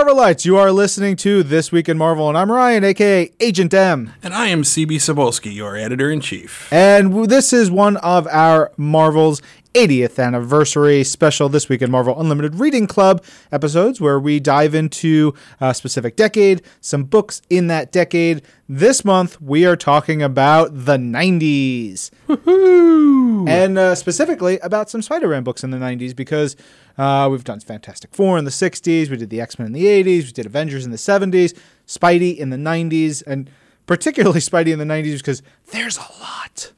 Marvelites. You are listening to This Week in Marvel, and I'm Ryan, aka Agent M. And I am CB Cebulski, your editor in chief. And this is one of our Marvel's 80th anniversary special This Week in Marvel Unlimited Reading Club episodes where we dive into a specific decade, some books in that decade. This month, we are talking about the 90s. And uh, specifically about some Spider Man books in the 90s because uh, we've done Fantastic Four in the 60s, we did the X Men in the 80s, we did Avengers in the 70s, Spidey in the 90s, and particularly Spidey in the 90s because there's a lot.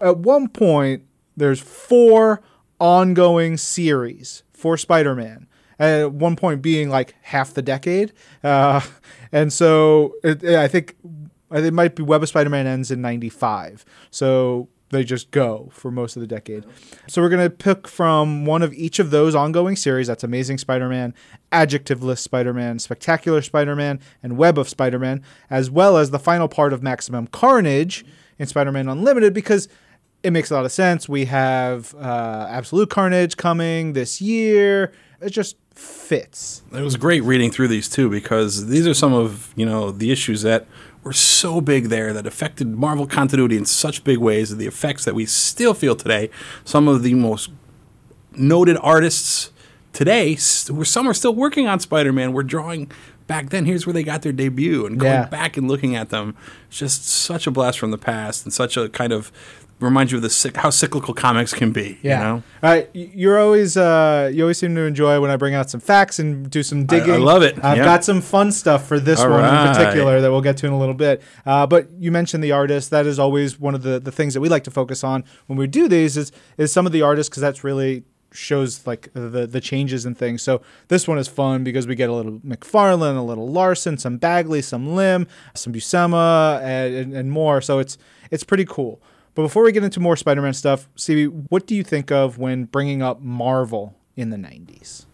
At one point, there's four ongoing series for Spider Man. At one point, being like half the decade. Uh, and so it, I think it might be Web of Spider Man ends in 95. So they just go for most of the decade. So we're going to pick from one of each of those ongoing series. That's Amazing Spider Man, Adjectiveless Spider Man, Spectacular Spider Man, and Web of Spider Man, as well as the final part of Maximum Carnage in Spider Man Unlimited because it makes a lot of sense. We have uh, Absolute Carnage coming this year. It just fits. It was great reading through these too because these are some of you know the issues that were so big there that affected Marvel continuity in such big ways. And the effects that we still feel today. Some of the most noted artists today, some are still working on Spider-Man. We're drawing back then. Here's where they got their debut, and going Yeah. back and looking at them, it's just such a blast from the past, and such a kind of reminds you of the how cyclical comics can be. Yeah. You know? Right. You're always uh, you always seem to enjoy when I bring out some facts and do some digging. I love it. I've Yeah. got some fun stuff for this All one in particular that we'll get to in a little bit. Uh, but you mentioned the artist. That is always one of the, the things that we like to focus on when we do these is is some of the artists because that's really shows like the the changes and things. So this one is fun because we get a little McFarlane, a little Larsen, some Bagley, some Lim, some Buscema, and, and, and more. So it's it's pretty cool. But before we get into more Spider-Man stuff, CB, what do you think of when bringing up Marvel in the 90s?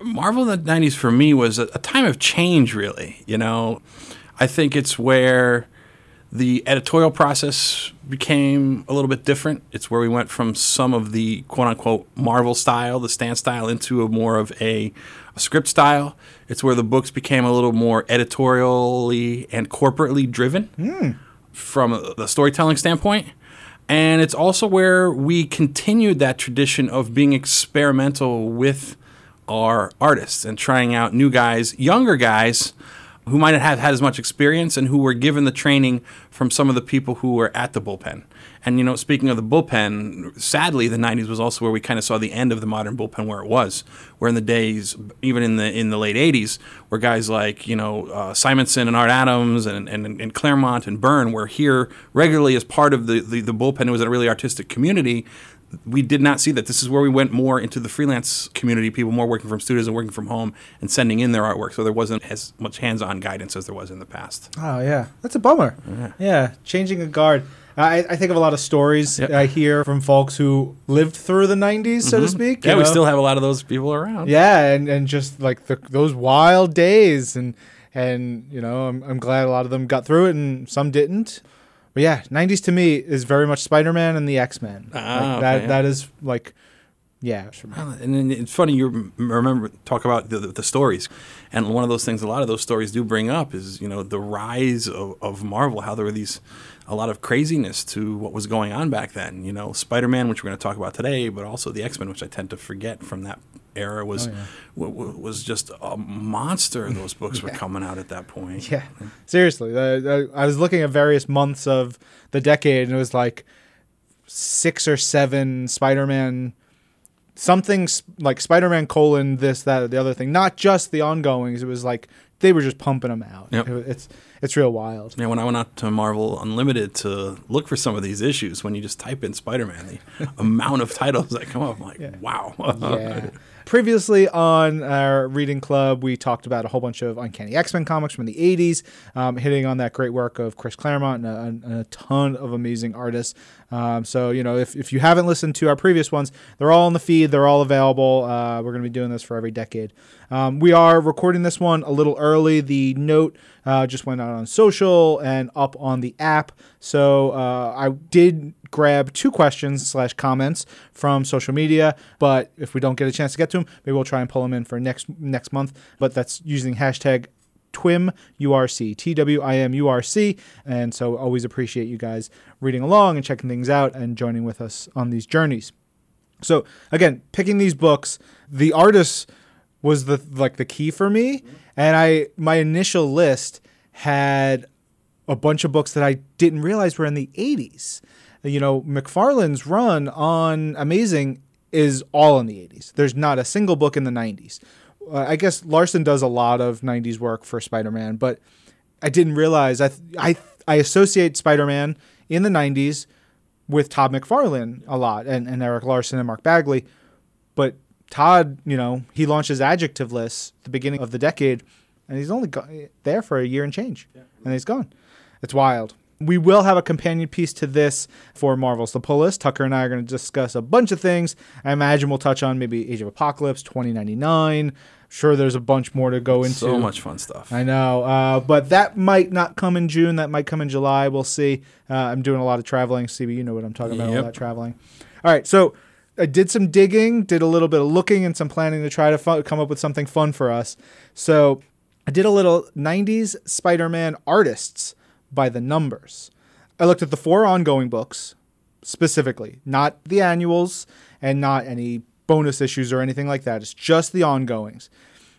Marvel in the 90s for me was a, time of change, really. You know, I think it's where the editorial process became a little bit different. It's where we went from some of the quote unquote Marvel style, the Stan style, into a more of a, a script style. It's where the books became a little more editorially and corporately driven hmm. From the storytelling standpoint. And it's also where we continued that tradition of being experimental with our artists and trying out new guys, younger guys who might not have had as much experience and who were given the training from some of the people who were at the bullpen. And you know, speaking of the bullpen, sadly, the '90s was also where we kind of saw the end of the modern bullpen where it was. Where in the days, even in the in the late '80s, where guys like you know uh, Simonson and Art Adams and, and and Claremont and Byrne were here regularly as part of the the, the bullpen. It was a really artistic community we did not see that. This is where we went more into the freelance community, people more working from studios and working from home and sending in their artwork. So there wasn't as much hands on guidance as there was in the past. Oh yeah, that's a bummer. Yeah, changing a guard. I, I think of a lot of stories Yep. I hear from folks who lived through the '90s, so to speak. Yeah, we know? still have a lot of those people around. Yeah, and, and just like the, those wild days, and and you know, I'm, I'm glad a lot of them got through it, and some didn't. But yeah, '90s to me is very much Spider-Man and the X-Men. Ah, like that okay. that is like, yeah. And it's funny you remember talk about the, the, the stories, and one of those things a lot of those stories do bring up is you know the rise of, of Marvel, how there were these a lot of craziness to what was going on back then. You know, Spider Man, which we're going to talk about today, but also the X Men, which I tend to forget from that era, was oh, w- w- was just a monster. Those books were coming out at that point. Yeah, seriously. The, I was looking at various months of the decade, and it was like six or seven Spider-Man, something s- like Spider-Man colon this that the other thing. Not just the ongoings. It was like they were just pumping them out. Yep. It- it's it's real wild. Yeah, when I went out to Marvel Unlimited to look for some of these issues, when you just type in Spider Man, the amount of titles that come up, I'm like, wow. yeah. Previously on our reading club, we talked about a whole bunch of Uncanny X Men comics from the 80s, um, hitting on that great work of Chris Claremont and a, and a ton of amazing artists. Um, so, you know, if, if you haven't listened to our previous ones, they're all in the feed, they're all available. Uh, we're going to be doing this for every decade. Um, we are recording this one a little early. The note uh, just went out on social and up on the app. So uh, I did grab two questions slash comments from social media, but if we don't get a chance to get to them, maybe we'll try and pull them in for next next month. But that's using hashtag TWIM URC, T W I M U R C. And so always appreciate you guys reading along and checking things out and joining with us on these journeys. So again, picking these books, the artist was the like the key for me, mm-hmm. and I my initial list had a bunch of books that I didn't realize were in the 80s. You know, McFarlane's run on Amazing is all in the 80s. There's not a single book in the 90s. Uh, I guess Larsen does a lot of 90s work for Spider-Man, but I didn't realize I I I associate Spider-Man in the 90s with Todd McFarlane a lot and, and Erik Larsen and Mark Bagley. But Todd, you know, he launches Adjectiveless at the beginning of the decade, and he's only go- there for a year and change, and he's gone. It's wild. We will have a companion piece to this for Marvel's The Pull List. Tucker and I are going to discuss a bunch of things. I imagine we'll touch on maybe Age of Apocalypse 2099. Sure, there's a bunch more to go into. So much fun stuff. I know, uh, but that might not come in June. That might come in July. We'll see. Uh, I'm doing a lot of traveling. CB, you know what I'm talking about. All that traveling. All right, so I did some digging, did a little bit of looking, and some planning to try to fu- come up with something fun for us. So I did a little 90s Spider-Man artists by the numbers. I looked at the four ongoing books specifically, not the annuals and not any bonus issues or anything like that. It's just the ongoings.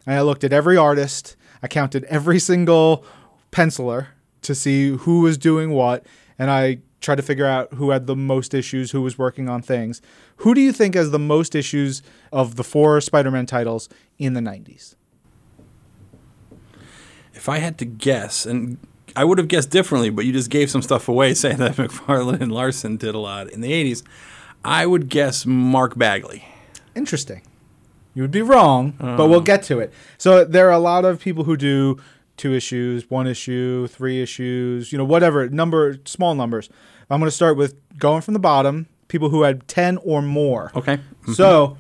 And I looked at every artist, I counted every single penciler to see who was doing what, and I tried to figure out who had the most issues, who was working on things. Who do you think has the most issues of the four Spider Man titles in the 90s? If I had to guess, and I would have guessed differently, but you just gave some stuff away saying that McFarlane and Larsen did a lot in the 80s. I would guess Mark Bagley. Interesting. You would be wrong, but we'll get to it. So there are a lot of people who do two issues, one issue, three issues, you know, whatever number, small numbers. I'm going to start with going from the bottom, people who had 10 or more. Okay. So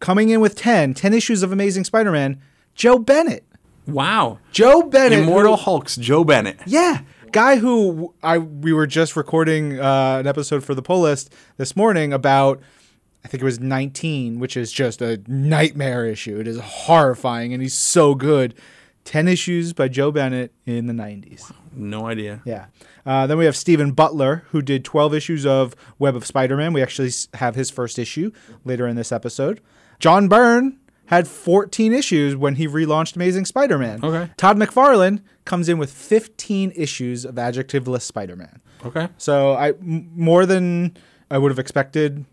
coming in with 10, 10 issues of Amazing Spider Man, Joe Bennett. Wow. Joe Bennett. Immortal who- Hulks, Joe Bennett. yeah, guy who I we were just recording uh, an episode for the pull list this morning about. I think it was 19, which is just a nightmare issue. It is horrifying, and he's so good. 10 issues by Joe Bennett in the 90s. No idea. Yeah. Uh, then we have Steven Butler, who did 12 issues of Web of Spider Man. We actually have his first issue later in this episode. John Byrne had 14 issues when he relaunched Amazing Spider Man. Okay. Todd McFarlane comes in with 15 issues of adjectiveless Spider Man. Okay. So I m- more than I would have expected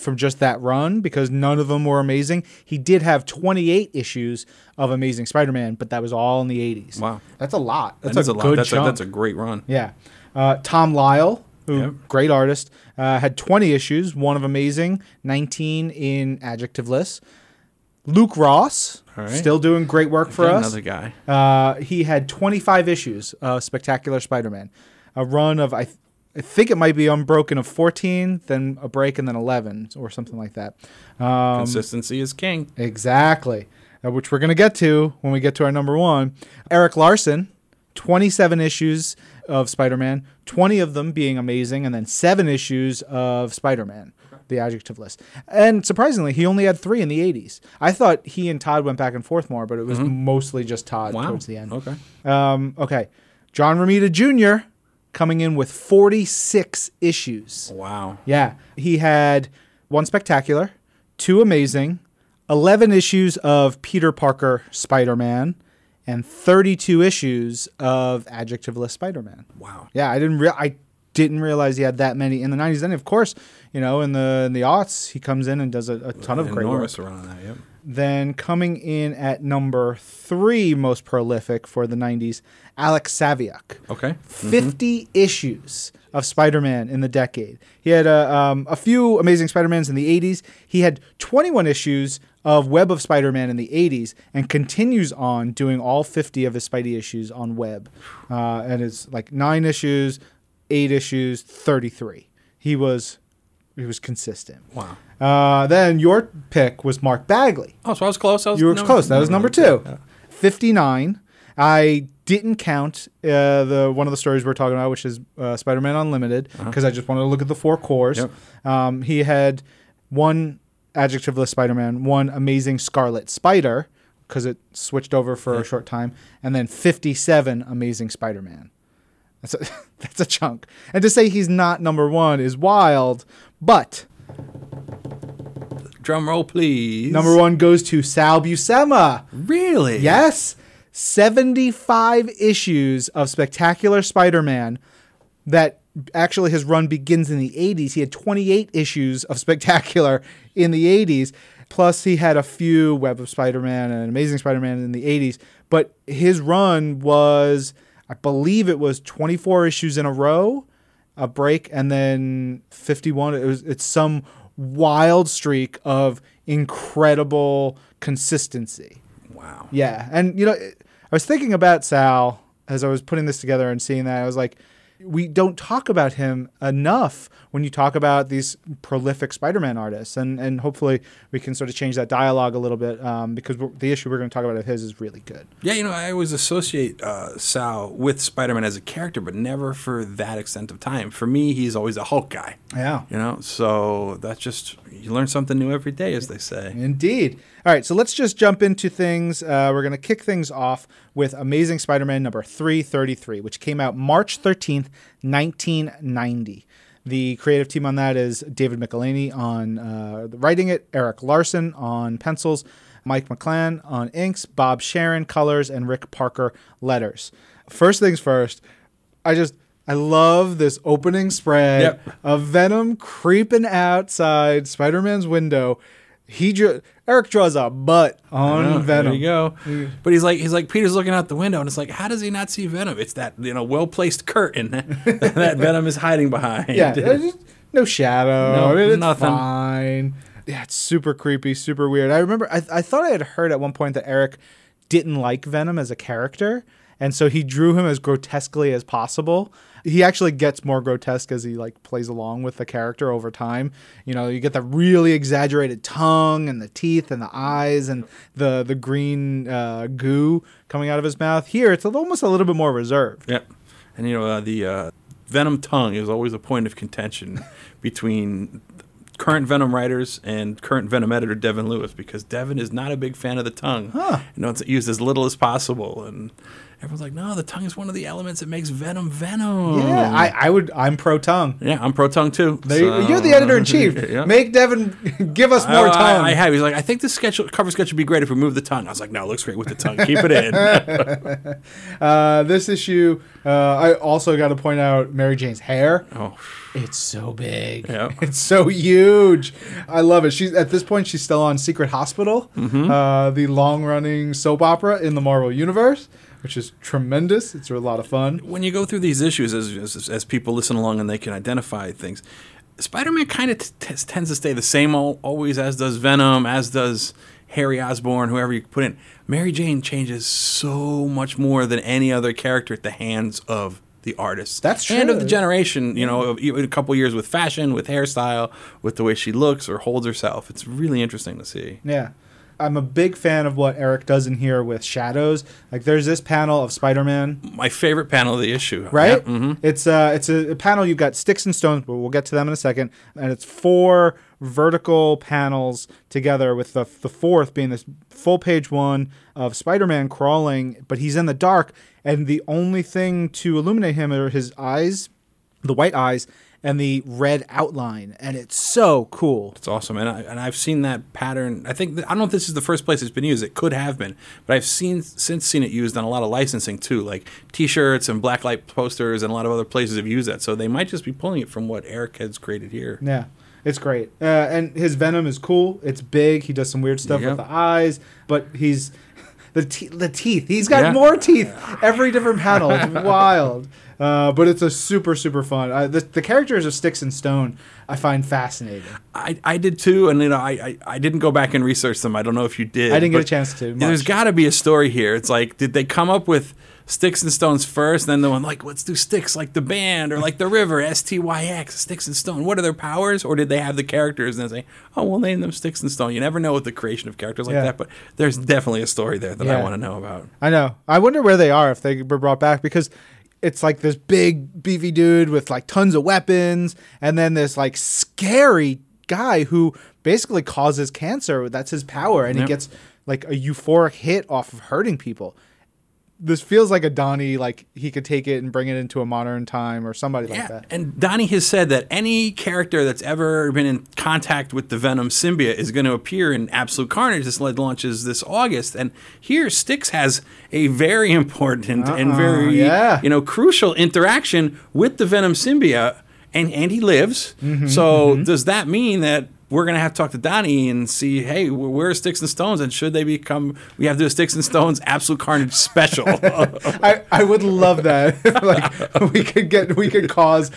from just that run because none of them were amazing. He did have 28 issues of Amazing Spider-Man, but that was all in the 80s. Wow. That's a lot. That's That a, a lot. good That's a, that's a great run. yeah. Uh, Tom Lyle, who Yep. great artist, uh, had 20 issues, one of Amazing, 19 in Adjectiveless. Luke Ross, right. still doing great work for us. Another guy. Uh, he had 25 issues of Spectacular Spider-Man, a run of I, th- I think it might be unbroken of 14, then a break, and then 11 or something like that. Um, Consistency is king. exactly, uh, which we're gonna get to when we get to our number one. Erik Larsen, 27 issues of Spider-Man, 20 of them being amazing, and then seven issues of Spider-Man. The adjective list, and surprisingly, he only had three in the '80s. I thought he and Todd went back and forth more, but it was mostly just Todd Wow. towards the end. Okay. Um, okay. John Romita Jr. coming in with 46 issues. Wow. Yeah. He had one spectacular, two amazing, 11 issues of Peter Parker Spider Man, and 32 issues of Adjectiveless Spider Man. Wow. Yeah, I didn't rea- I didn't realize he had that many in the 90s. Then, of course, you know, in the in the aughts, he comes in and does a, a ton of great work. Enormous run on that. Yep. Then coming in at number three most prolific for the 90s, Alex Saviuk. Okay. 50 issues of Spider-Man in the decade. He had a, um, a few Amazing Spider-Mans in the 80s. He had 21 issues of Web of Spider-Man in the 80s and continues on doing all 50 of his Spidey issues on Web. Uh, and it's like nine issues, eight issues, 33. He was he was consistent. Wow. Uh, then your pick was Mark Bagley. Oh, so I was close. I was You were no- close. That was number two. Yeah. 59. I didn't count uh, the one of the stories we're talking about, which is uh, Spider-Man Unlimited, because I just wanted to look at the four cores. Yep. Um, he had one adjectiveless Spider-Man, one amazing Scarlet Spider, because it switched over for a short time, and then 57 amazing Spider-Man. That's a, that's a chunk. And to say he's not number one is wild, but Drum roll, please. number one goes to Sal Buscema. Really? Yes, 75 issues of Spectacular Spider-Man that actually his run begins in the 80s. He had 28 issues of Spectacular in the 80s. Plus, he had a few Web of Spider-Man and Amazing Spider-Man in the 80s. But his run was, I believe it was 24 issues in a row, a break, and then 51. It was it's some wild streak of incredible consistency. Wow. Yeah, and you know, I was thinking about Sal as I was putting this together and seeing that. I was like, we don't talk about him enough when you talk about these prolific Spider-Man artists, and and hopefully we can sort of change that dialogue a little bit um, because the issue we're going to talk about of his is really good. Yeah, you know, I always associate uh, Sal with Spider Man as a character, but never for that extent of time. For me, he's always a Hulk guy. Yeah. You know, so that's just, you learn something new every day, as they say. Indeed. All right, so let's just jump into things. Uh, we're going to kick things off with Amazing Spider Man number 333, which came out March 13th, 1990. The creative team on that is David Michelinie on uh, writing it, Erik Larsen on pencils, Mike Machlan on inks, Bob Sharen colors, and Rick Parker letters. First things first, I just I love this opening spread Yep. of Venom creeping outside Spider-Man's window. He drew, Erik draws a butt on Oh, Venom. There you go. But he's like, he's like, Peter's looking out the window, and it's like, how does he not see Venom? It's that you know well placed curtain that Venom is hiding behind. Yeah, just no shadow. No, it's nothing. fine. Yeah, it's super creepy, super weird. I remember I, I thought I had heard at one point that Erik didn't like Venom as a character, and so he drew him as grotesquely as possible. He actually gets more grotesque as he like plays along with the character over time. You know, you get the really exaggerated tongue and the teeth and the eyes and the the green uh, goo coming out of his mouth. Here, it's almost a little bit more reserved. Yep. And you know, uh, the uh, Venom tongue is always a point of contention between current Venom writers and current Venom editor Devin Lewis because Devin is not a big fan of the tongue. Huh. You know, it's used as little as possible, and everyone's like, "No, the tongue is one of the elements that makes Venom Venom." Yeah, I, I would. I'm pro tongue. yeah, I'm pro tongue too. There you- so- You're the editor in chief. Yeah. Make Devin give us more I, tongue. I, I have. He's like, I think this sketch cover sketch would be great if we move the tongue. I was like, no, it looks great with the tongue. Keep it in. uh, this issue, uh, I also got to point out Mary Jane's hair. oh, It's so big. Yeah. It's so huge. I love it. She's at this point she's still on Secret Hospital, Mm-hmm. uh, the long-running soap opera in the Marvel universe, which is tremendous. It's a lot of fun. when you go through these issues, as, as, as people listen along and they can identify things, Spider-Man kind of t- t- tends to stay the same al- always, as does Venom, as does Harry Osborn, whoever you put in. Mary Jane changes so much more than any other character at the hands of the artist. That's And of the generation, you know, a couple years with fashion, with hairstyle, with the way she looks or holds herself. It's really interesting to see. Yeah. I'm a big fan of what Erik does in here with shadows. Like there's this panel of Spider-Man My favorite panel of the issue. right? Yeah, mhm. It's uh, it's a, a panel. You've got sticks and stones, but we'll get to them in a second. And it's four vertical panels together, with the the fourth being this full page one of Spider-Man crawling, but he's in the dark, and the only thing to illuminate him are his eyes, the white eyes, and the red outline, and it's so cool. It's awesome, and I, and I've seen that pattern. I think that, I don't know if this is the first place it's been used. It could have been, but I've seen since seen it used on a lot of licensing too, like T-shirts and blacklight posters, and a lot of other places have used that. So they might just be pulling it from what Erik has created here. Yeah, it's great. Uh, and his venom is cool. It's big. He does some weird stuff Yeah. with the eyes, but he's the te- the teeth. He's got Yeah. more teeth every different panel. It's wild. Uh, but it's a super super fun. Uh, the, the characters of Styx and Stone I find fascinating. I, I did too, and you know I, I, I didn't go back and research them. I don't know if you did. I didn't get a chance to. There's much. got to be a story here. It's like, did they come up with Styx and Stones first, then the one like, let's do Sticks like the band or like the river, S T Y X, Styx and Stone. What are their powers? Or did they have the characters and they say, oh, we'll name them Styx and Stone? You never know with the creation of characters like Yeah. that, but there's definitely a story there that I want to know about. I know. I wonder where they are if they were brought back because it's like this big beefy dude with like tons of weapons, and then this like scary guy who basically causes cancer. That's his power, and he gets like a euphoric hit off of hurting people. This feels like a Donnie, like he could take it and bring it into a modern time or somebody like Yeah, that. and Donnie has said that any character that's ever been in contact with the Venom symbiote is going to appear in Absolute Carnage. This launches this August, and here Styx has a very important and Uh-uh, very yeah. you know crucial interaction with the Venom symbiote, and and he lives. Mm-hmm, so does that mean that? We're gonna have to talk to Donnie and see, hey, wh- where are Styx and Stones, and should they become? We have to do a Styx and Stones Absolute Carnage special. I, I would love that. Like we could get we could cause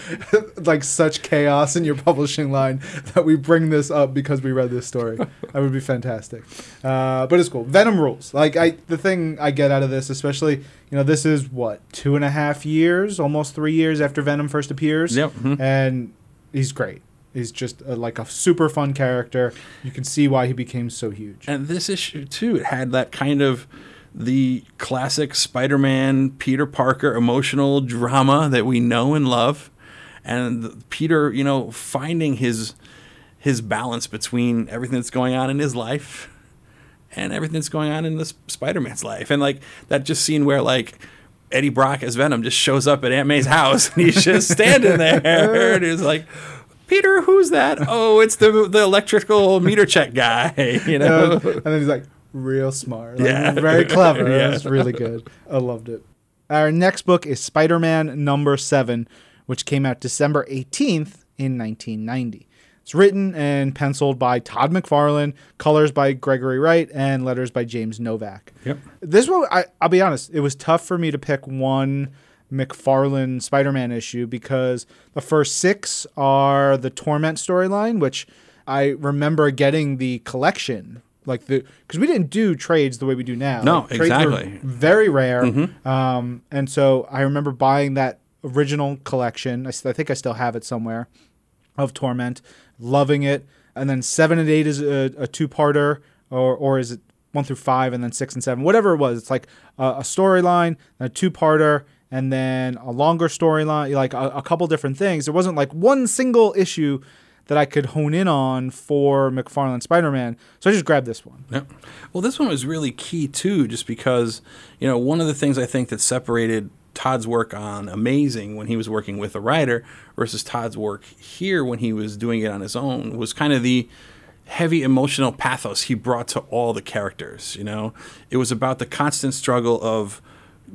like such chaos in your publishing line that we bring this up because we read this story. That would be fantastic. Uh, but it's cool. Venom rules. Like I the thing I get out of this, especially you know this is what two and a half years, almost three years after Venom first appears. Yep, mhm. And he's great. He's just a, like a super fun character. You can see why he became so huge. And this issue too, it had that kind of the classic Spider-Man Peter Parker emotional drama that we know and love, and Peter, you know, finding his his balance between everything that's going on in his life and everything that's going on in this Spider-Man's life, and like that just scene where like. Eddie Brock as Venom just shows up at Aunt May's house and he's just standing there and he's like, Peter, who's that? Oh, it's the the electrical meter check guy. You know, Um, and then he's like real smart like, Yeah. very clever Yeah. That's really good i loved it our next book is spider-man number seven which came out december 18th in 1990 it's written and penciled by todd mcfarlane colors by gregory wright and letters by james novak Yep. this one I, i'll be honest it was tough for me to pick one mcfarlane spider-man issue because the first six are the torment storyline which i remember getting the collection like the because we didn't do trades the way we do now No, Like, exactly. Mm-hmm. very rare um, and so i remember buying that original collection I think i still have it somewhere of Torment, loving it. And then seven and eight is a, a two parter, or or is it one through five and then six and seven, whatever it was. It's like a, a storyline, a two parter, and then a longer storyline, like a, a couple different things. There wasn't like one single issue that I could hone in on for McFarlane Spider Man. So I just grabbed this one. Yep. Well, this one was really key too, just because you know one of the things I think that separated Todd's work on Amazing when he was working with a writer versus Todd's work here when he was doing it on his own was kind of the heavy emotional pathos he brought to all the characters. You know, it was about the constant struggle of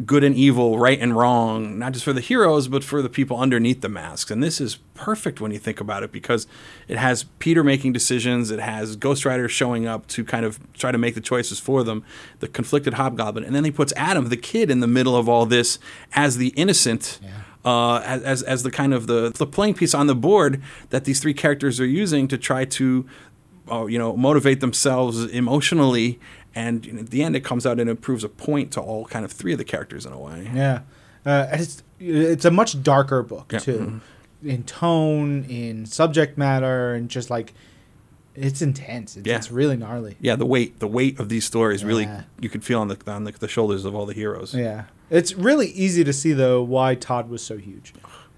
good and evil, right and wrong, not just for the heroes, but for the people underneath the masks. And this is perfect when you think about it because it has Peter making decisions, it has Ghost Rider showing up to kind of try to make the choices for them, the conflicted Hobgoblin, and then he puts Adam, the kid, in the middle of all this as the innocent. Uh, as, as, as the kind of the, the playing piece on the board that these three characters are using to try to uh, you know motivate themselves emotionally and at the end it comes out and it proves a point to all kind of three of the characters in a way Yeah, uh, it's it's a much darker book Yeah. too, in tone, in subject matter, and just like it's intense. It's, Yeah. it's really gnarly. yeah the weight the weight of these stories really you could feel on the on the, the shoulders of all the heroes Yeah, it's really easy to see though why Todd was so huge.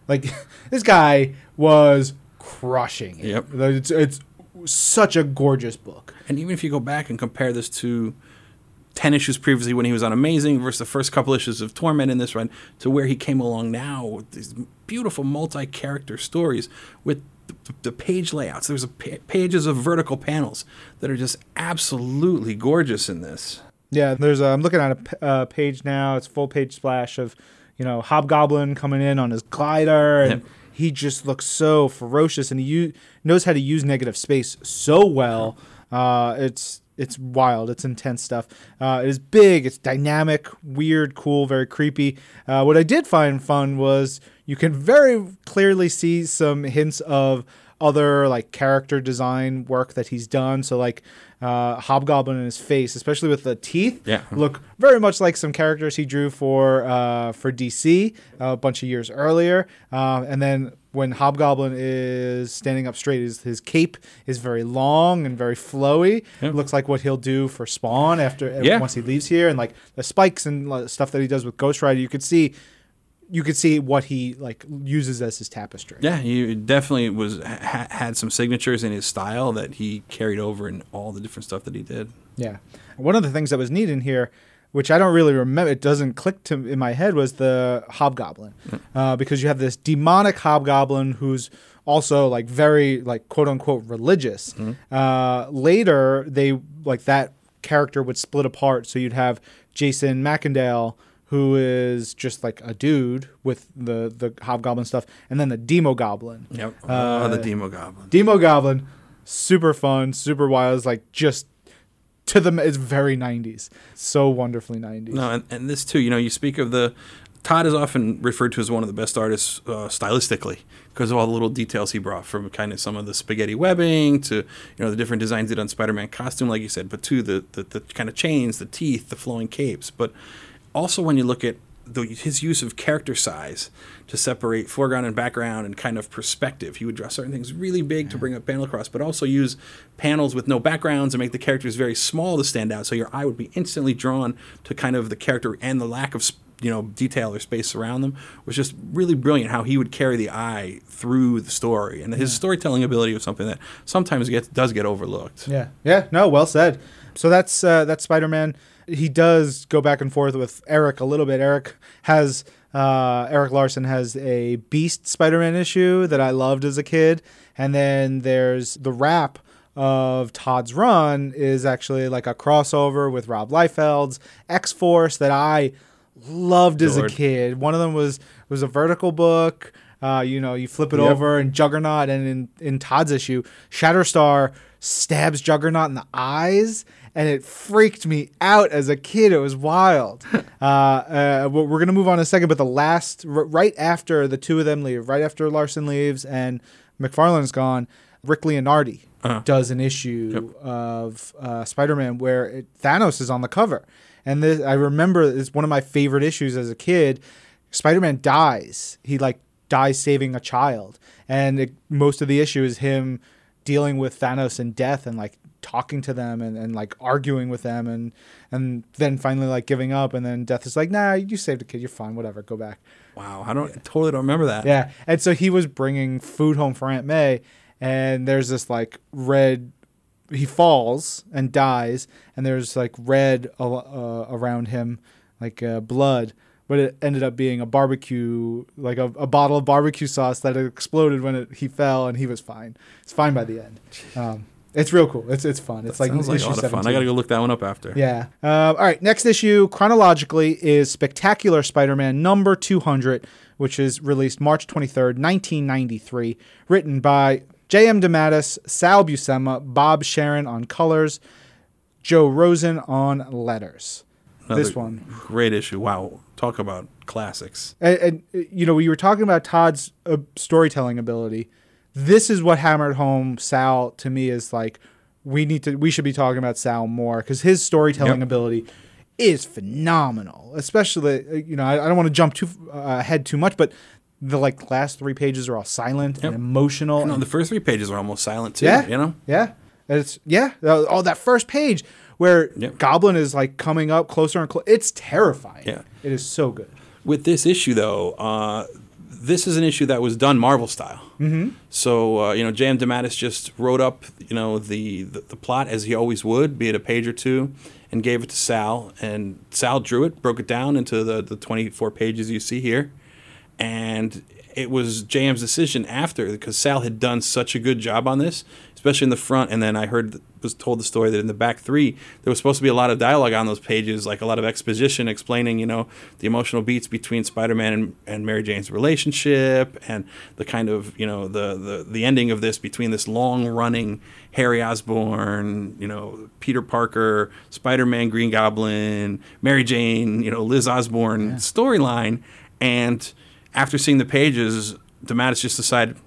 Like this guy was crushing. It. Yep. It's it's such a gorgeous book. and even if you go back and compare this to 10 issues previously when he was on Amazing versus the first couple issues of Torment in this run to where he came along now with these beautiful multi character stories with the, the page layouts. There's a pa- pages of vertical panels that are just absolutely gorgeous in this. Yeah, there's a, I'm looking at a p- uh, page now. It's full page splash of you know Hobgoblin coming in on his glider, and Yep. He just looks so ferocious, and he u- knows how to use negative space so well. Uh, it's it's wild. It's intense stuff. Uh, it is big. It's dynamic, weird, cool, very creepy. Uh, what I did find fun was you can very clearly see some hints of other like character design work that he's done. So like uh, Hobgoblin in his face, especially with the teeth, Yeah. look very much like some characters he drew for uh, for DC a bunch of years earlier. Um, and then when Hobgoblin is standing up straight, his, his cape is very long and very flowy. Yeah. Looks like what he'll do for Spawn after Yeah. once he leaves here, and like the spikes and stuff that he does with Ghost Rider. You could see. You could see what he like uses as his tapestry. Yeah, he definitely was ha- had some signatures in his style that he carried over in all the different stuff that he did. Yeah. One of the things that was neat in here, which I don't really remember, it doesn't click to in my head, was the hobgoblin, uh, because you have this demonic hobgoblin who's also like very like quote unquote religious. Uh, later, they like that character would split apart, so you'd have Jason Macendale. Who is just like a dude with the the hobgoblin stuff, and then the Demogoblin. Yep. Uh, oh, the Demogoblin. Demo Goblin, super fun, super wild. It's like just to the it's very 90s. So wonderfully 90s. No, and, and this too. You know, you speak of the Todd is often referred to as one of the best artists uh, stylistically because of all the little details he brought from kind of some of the spaghetti webbing to you know the different designs he did on Spider-Man costume, like you said, but to the, the the kind of chains, the teeth, the flowing capes. But also when you look at the, his use of character size to separate foreground and background and kind of perspective. He would draw certain things really big to bring a panel across, but also use panels with no backgrounds and make the characters very small to stand out. So your eye would be instantly drawn to kind of the character and the lack of you know detail or space around them was just really brilliant. How he would carry the eye through the story, and his storytelling ability was something that sometimes gets does get overlooked. Yeah. Yeah, no, well said. So that's uh that's Spider-Man. He does go back and forth with Erik a little bit. Erik has uh, Erik Larsen has a Beast Spider-Man issue that I loved as a kid, and then there's the wrap of Todd's run is actually like a crossover with Rob Liefeld's X Force that I loved as a kid. One of them was was a vertical book. Uh, you know, you flip it Yep. over, and Juggernaut, and in in Todd's issue, Shatterstar stabs Juggernaut in the eyes, and it freaked me out as a kid. It was wild. uh, uh, we're gonna move on in a second, but the last, r- right after the two of them leave, right after Larsen leaves and McFarlane's gone, Rick Leonardi Uh-huh. does an issue of uh, Spider-Man where it, Thanos is on the cover, and this I remember it's one of my favorite issues as a kid. Spider-Man dies. He like dies saving a child, and it, most of the issue is him dealing with Thanos and death and like talking to them and, and like arguing with them and and then finally like giving up and then death is like nah you saved a kid you're fine whatever go back Wow, I don't totally don't remember that. yeah. And so he was bringing food home for Aunt May, and there's this like red. He falls and dies, and there's like red uh, around him, like uh, blood. But it ended up being a barbecue, like a, a bottle of barbecue sauce that exploded when it, he fell, and he was fine. It's fine by the end. Um, it's real cool. It's it's fun. It's like Sounds like a issue lot of fun. I got to go look that one up after. Yeah. Uh, all right. Next issue, chronologically, is Spectacular Spider Man number 200, which is released March 23rd, 1993. Written by J.M. DeMatteis, Sal Buscema, Bob Sharen on colors, Joe Rosen on letters. Another this one. Great issue. Wow. Talk about classics. And, and you know, we were talking about Todd's uh, storytelling ability. This is what hammered home Sal to me is like we need to we should be talking about Sal more because his storytelling Yep. ability is phenomenal. Especially uh, you know I, I don't want to jump too uh, ahead too much, but the like last three pages are all silent Yep. and emotional. No, and- the first three pages are almost silent too. yeah, You know. yeah, it's yeah. Oh, that first page where Yep. Goblin is like coming up closer and closer. It's terrifying. Yeah. it is so good. With this issue, though, uh, this is an issue that was done Marvel style. Mm-hmm. So uh, you know, J.M. DeMatteis just wrote up you know the, the the plot as he always would, be it a page or two, and gave it to Sal, and Sal drew it, broke it down into the the 24 pages you see here, and it was JM's decision after because Sal had done such a good job on this, especially in the front. And then I heard was told the story that in the back three there was supposed to be a lot of dialogue on those pages, like a lot of exposition explaining, you know, the emotional beats between Spider-Man and, and Mary Jane's relationship, and the kind of you know the the the ending of this between this long-running Harry Osborn, you know, Peter Parker, Spider-Man, Green Goblin, Mary Jane, you know, Liz Osborn storyline, and after seeing the pages, DeMatteis just decided,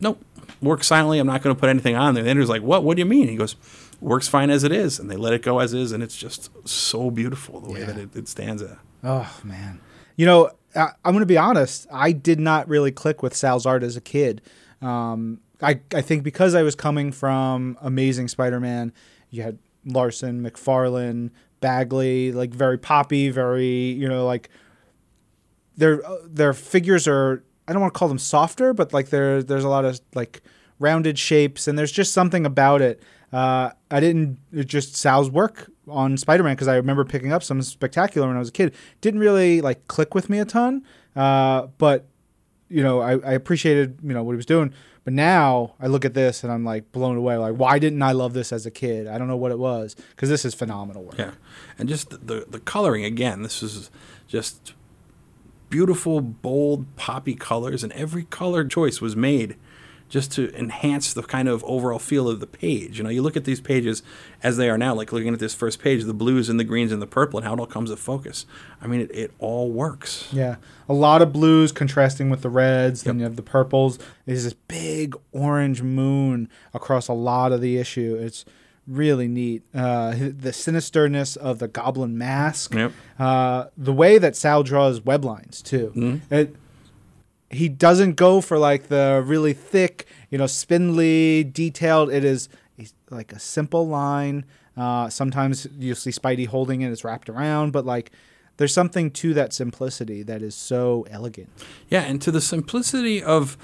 nope, work silently. I'm not going to put anything on there. And Andrew's like, what? What do you mean? He goes, works fine as it is, and they let it go as is, and it's just so beautiful the way Yeah. that it, it stands there. Oh man, you know I, I'm going to be honest. I did not really click with Sal's art as a kid. Um, I I think because I was coming from Amazing Spider-Man, you had Larsen, McFarlane, Bagley, like very poppy, very you know like their uh, their figures are I don't want to call them softer, but like there there's a lot of like rounded shapes, and there's just something about it. Uh, I didn't just Sal's work on Spider-Man because I remember picking up some spectacular when I was a kid. Didn't really like click with me a ton, uh, but you know I, I appreciated you know what he was doing. But now I look at this and I'm like blown away. Like why didn't I love this as a kid? I don't know what it was because this is phenomenal work. Yeah, and just the the coloring again. This is just beautiful, bold, poppy colors, and every color choice was made just to enhance the kind of overall feel of the page. You know, you look at these pages as they are now, like looking at this first page, the blues and the greens and the purple, and how it all comes to focus. I mean, it, it all works. Yeah, a lot of blues contrasting with the reds. Then you have the purples. There's this big orange moon across a lot of the issue. It's really neat. Uh, the sinisterness of the goblin mask. Yep. Uh, the way that Sal draws web lines too. It, he doesn't go for like the really thick, you know, spindly, detailed. It is is like a simple line. Uh, sometimes you'll see Spidey holding it; it's wrapped around, but like there's something to that simplicity that is so elegant. Yeah, and to the simplicity of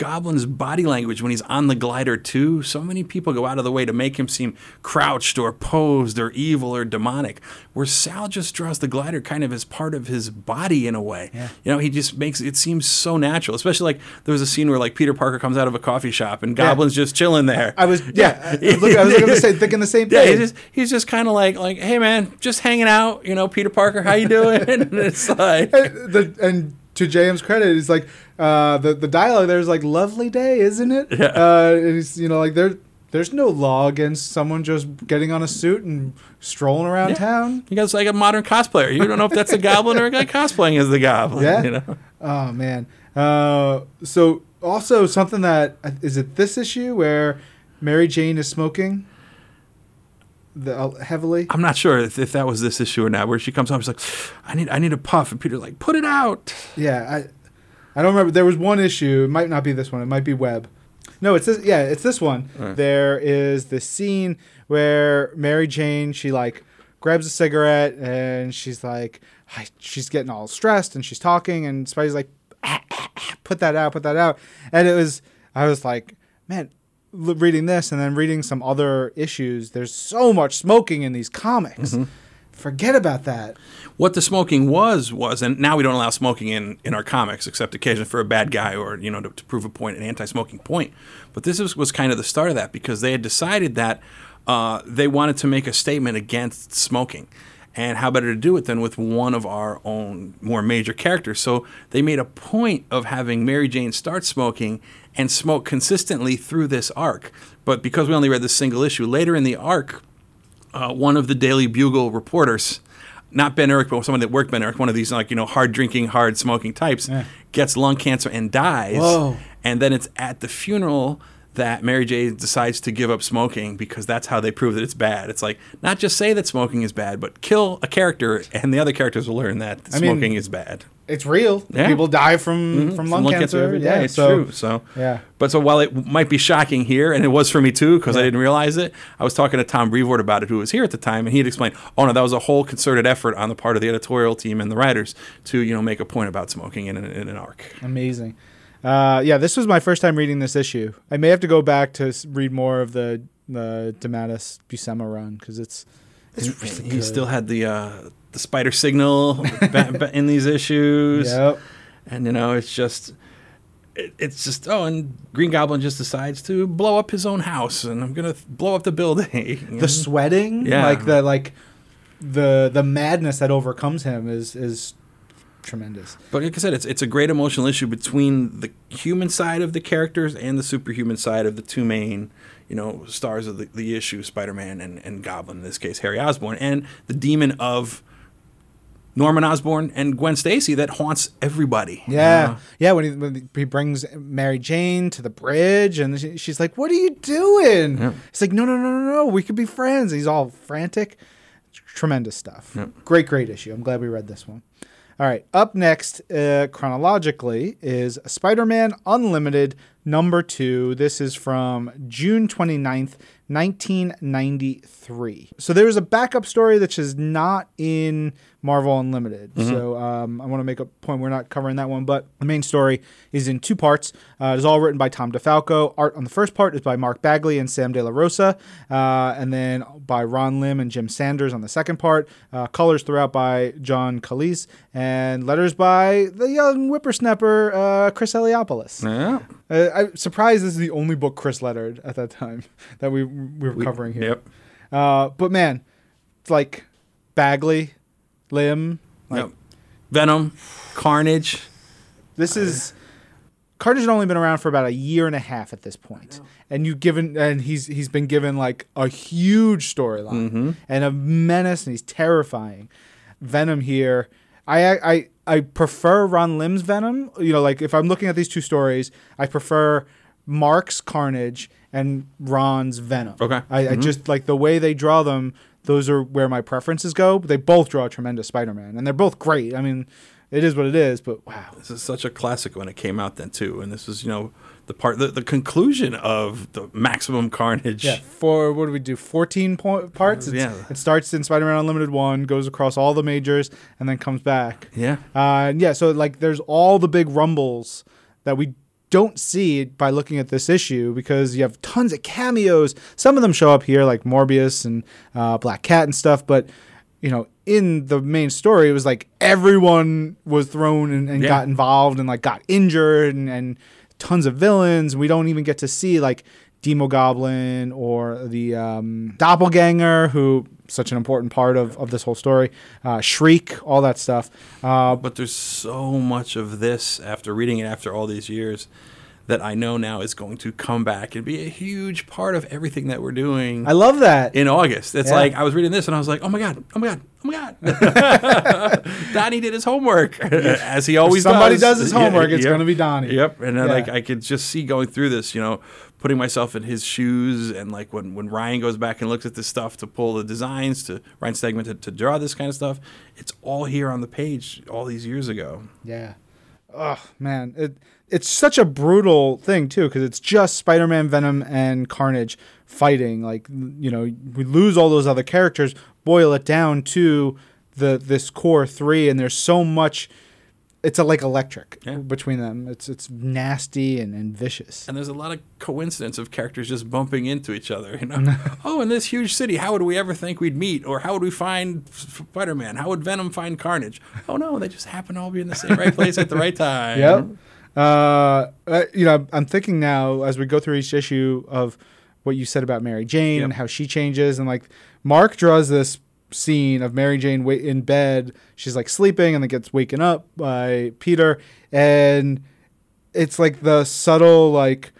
Goblin's body language when he's on the glider too. So many people go out of the way to make him seem crouched or posed or evil or demonic. Where Sal just draws the glider kind of as part of his body in a way. Yeah. You know, he just makes it seem so natural. Especially like there was a scene where like Peter Parker comes out of a coffee shop and Goblin's just chilling there. I was yeah, I was looking, I was looking the same, thinking the same Yeah, thing. he's just he's just kind of like like, hey man, just hanging out. You know, Peter Parker, how you doing? and it's like, and, the, and to JM's credit, he's like uh, the the dialogue there's like lovely day, isn't it? Yeah. Uh, and he's you know like there there's no law against someone just getting on a suit and strolling around Yeah. town. he goes like a modern cosplayer. You don't know if that's a goblin or a guy cosplaying as the goblin. Yeah. You know. Oh man. Uh, so also something that is it this issue where Mary Jane is smoking the uh, heavily. I'm not sure if, if that was this issue or not. Where she comes home, she's like, "I need, I need a puff," and Peter's like, "Put it out." Yeah, I I don't remember. There was one issue. It might not be this one. It might be Web. No, it's this. Yeah, it's this one. Right. There is this scene where Mary Jane she like grabs a cigarette and she's like I, she's getting all stressed and she's talking and Spidey's like "Ah, ah, ah, put that out, put that out, and it was I was like man. Reading this and then reading some other issues, there's so much smoking in these comics. Forget about that. What the smoking was was, and now we don't allow smoking in in our comics except occasionally for a bad guy or you know to, to prove a point, an anti-smoking point. But this was, was kind of the start of that because they had decided that uh, they wanted to make a statement against smoking. And how better to do it than with one of our own more major characters? So they made a point of having Mary Jane start smoking and smoke consistently through this arc. But because we only read this single issue, later in the arc, uh, one of the Daily Bugle reporters, not Ben Urich, but someone that worked Ben Urich, one of these like you know hard drinking, hard smoking types, gets lung cancer and dies. Whoa. And then it's at the funeral that Mary J decides to give up smoking because that's how they prove that it's bad. It's like not just say that smoking is bad, but kill a character, and the other characters will learn that I mean, smoking is bad. It's real. Yeah. People die from from lung, cancer. every day. Yeah, it's so, true. So yeah. But so while it might be shocking here, and it was for me too, because I didn't realize it, I was talking to Tom Brevoort about it, who was here at the time, and he had explained, "Oh no, that was a whole concerted effort on the part of the editorial team and the writers to you know make a point about smoking in, an in an arc." Amazing. Uh, yeah, this was my first time reading this issue. I may have to go back to s- read more of the the DeMatteis Buscema run because it's it's really he good. still had the uh, the spider signal in these issues, Yep. and you know it's just. it- It's just oh, and Green Goblin just decides to blow up his own house, and I'm gonna th- blow up the building. The sweating, Yeah. like the like the the madness that overcomes him is is tremendous. But like I said, it's it's a great emotional issue between the human side of the characters and the superhuman side of the two main, you know, stars of the, the issue, Spider-Man and, and Goblin, in this case, Harry Osborn, and the demon of Norman Osborn and Gwen Stacy that haunts everybody. Yeah, know? yeah. When he, when he brings Mary Jane to the bridge, and she, she's like, "What are you doing?" Yeah. He's like, "No, no, no, no, no. We could be friends." He's all frantic. Tremendous stuff. Great, great issue. I'm glad we read this one. All right. Up next, uh, chronologically, is Spider-Man Unlimited number two. This is from June 29th, 1993. So there is a backup story that is not in Marvel Unlimited. So um, I want to make a point we're not covering that one, but the main story is in two parts. Uh, it is all written by Tom DeFalco. Art on the first part is by Mark Bagley and Sam De La Rosa, uh, and then by Ron Lim and Jim Sanders on the second part. Uh, colors throughout by John Calise, and letters by the young whippersnapper uh, Chris Eliopoulos. Yeah. Uh, I'm surprised this is the only book Chris lettered at that time that we, we were covering here. Yep. Uh, but man, it's like Bagley, Lim. Like, yep. Venom, Carnage. This is Carnage had only been around for about a year and a half at this point, and you given and he's he's been given like a huge storyline mm-hmm. and a menace, and he's terrifying. Venom here, I I I prefer Ron Lim's Venom. You know, like if I'm looking at these two stories, I prefer Mark's Carnage and Ron's Venom. Okay. I, I mm-hmm. just like the way they draw them. Those are where my preferences go. But they both draw a tremendous Spider-Man, and they're both great. I mean, it is what it is. But wow, This is such a classic when it came out then too, and this is you know the part the, the conclusion of the Maximum Carnage. Yeah, for what do we do? Fourteen po- parts. It's, Yeah. it starts in Spider-Man Unlimited one, goes across all the majors, and then comes back. Yeah. Uh, and yeah, so like there's all the big rumbles that we don't see by looking at this issue because you have tons of cameos. Some of them show up here, like Morbius and uh, Black Cat and stuff, but you know, in the main story, it was like everyone was thrown and, and Yeah. got involved and like got injured and, and tons of villains. We don't even get to see like Demogoblin or the um, Doppelganger, who such an important part of, of this whole story. Uh, Shriek, all that stuff. Uh, But there's so much of this after reading it after all these years that I know now is going to come back and be a huge part of everything that we're doing I love that. in August. It's Yeah. like I was reading this and I was like, oh my god, oh my god, oh my god. Donnie did his homework as he always does. if somebody does. does his homework, it's Yep. gonna be Donnie. Yep, and then, Yeah. like I could just see going through this, you know, putting myself in his shoes, and like when when Ryan goes back and looks at this stuff to pull the designs to Ryan Stegman to, to draw this kind of stuff, it's all here on the page all these years ago. Yeah. Oh man, it it's such a brutal thing too because it's just Spider-Man, Venom, and Carnage fighting. Like you know, we lose all those other characters, boil it down to the this core three, and there's so much. It's a, like electric Yeah. between them. It's it's nasty and, and vicious. And there's a lot of coincidence of characters just bumping into each other. You know, oh, in this huge city, how would we ever think we'd meet, or how would we find Spider Man? How would Venom find Carnage? Oh no, they just happen to all be in the same right place at the right time. Yep. Uh, uh, you know, I'm thinking now as we go through each issue of what you said about Mary Jane Yep. and how she changes, and like Mark draws this scene of Mary Jane in bed. She's like sleeping and then gets waken up by Peter, and it's like the subtle, like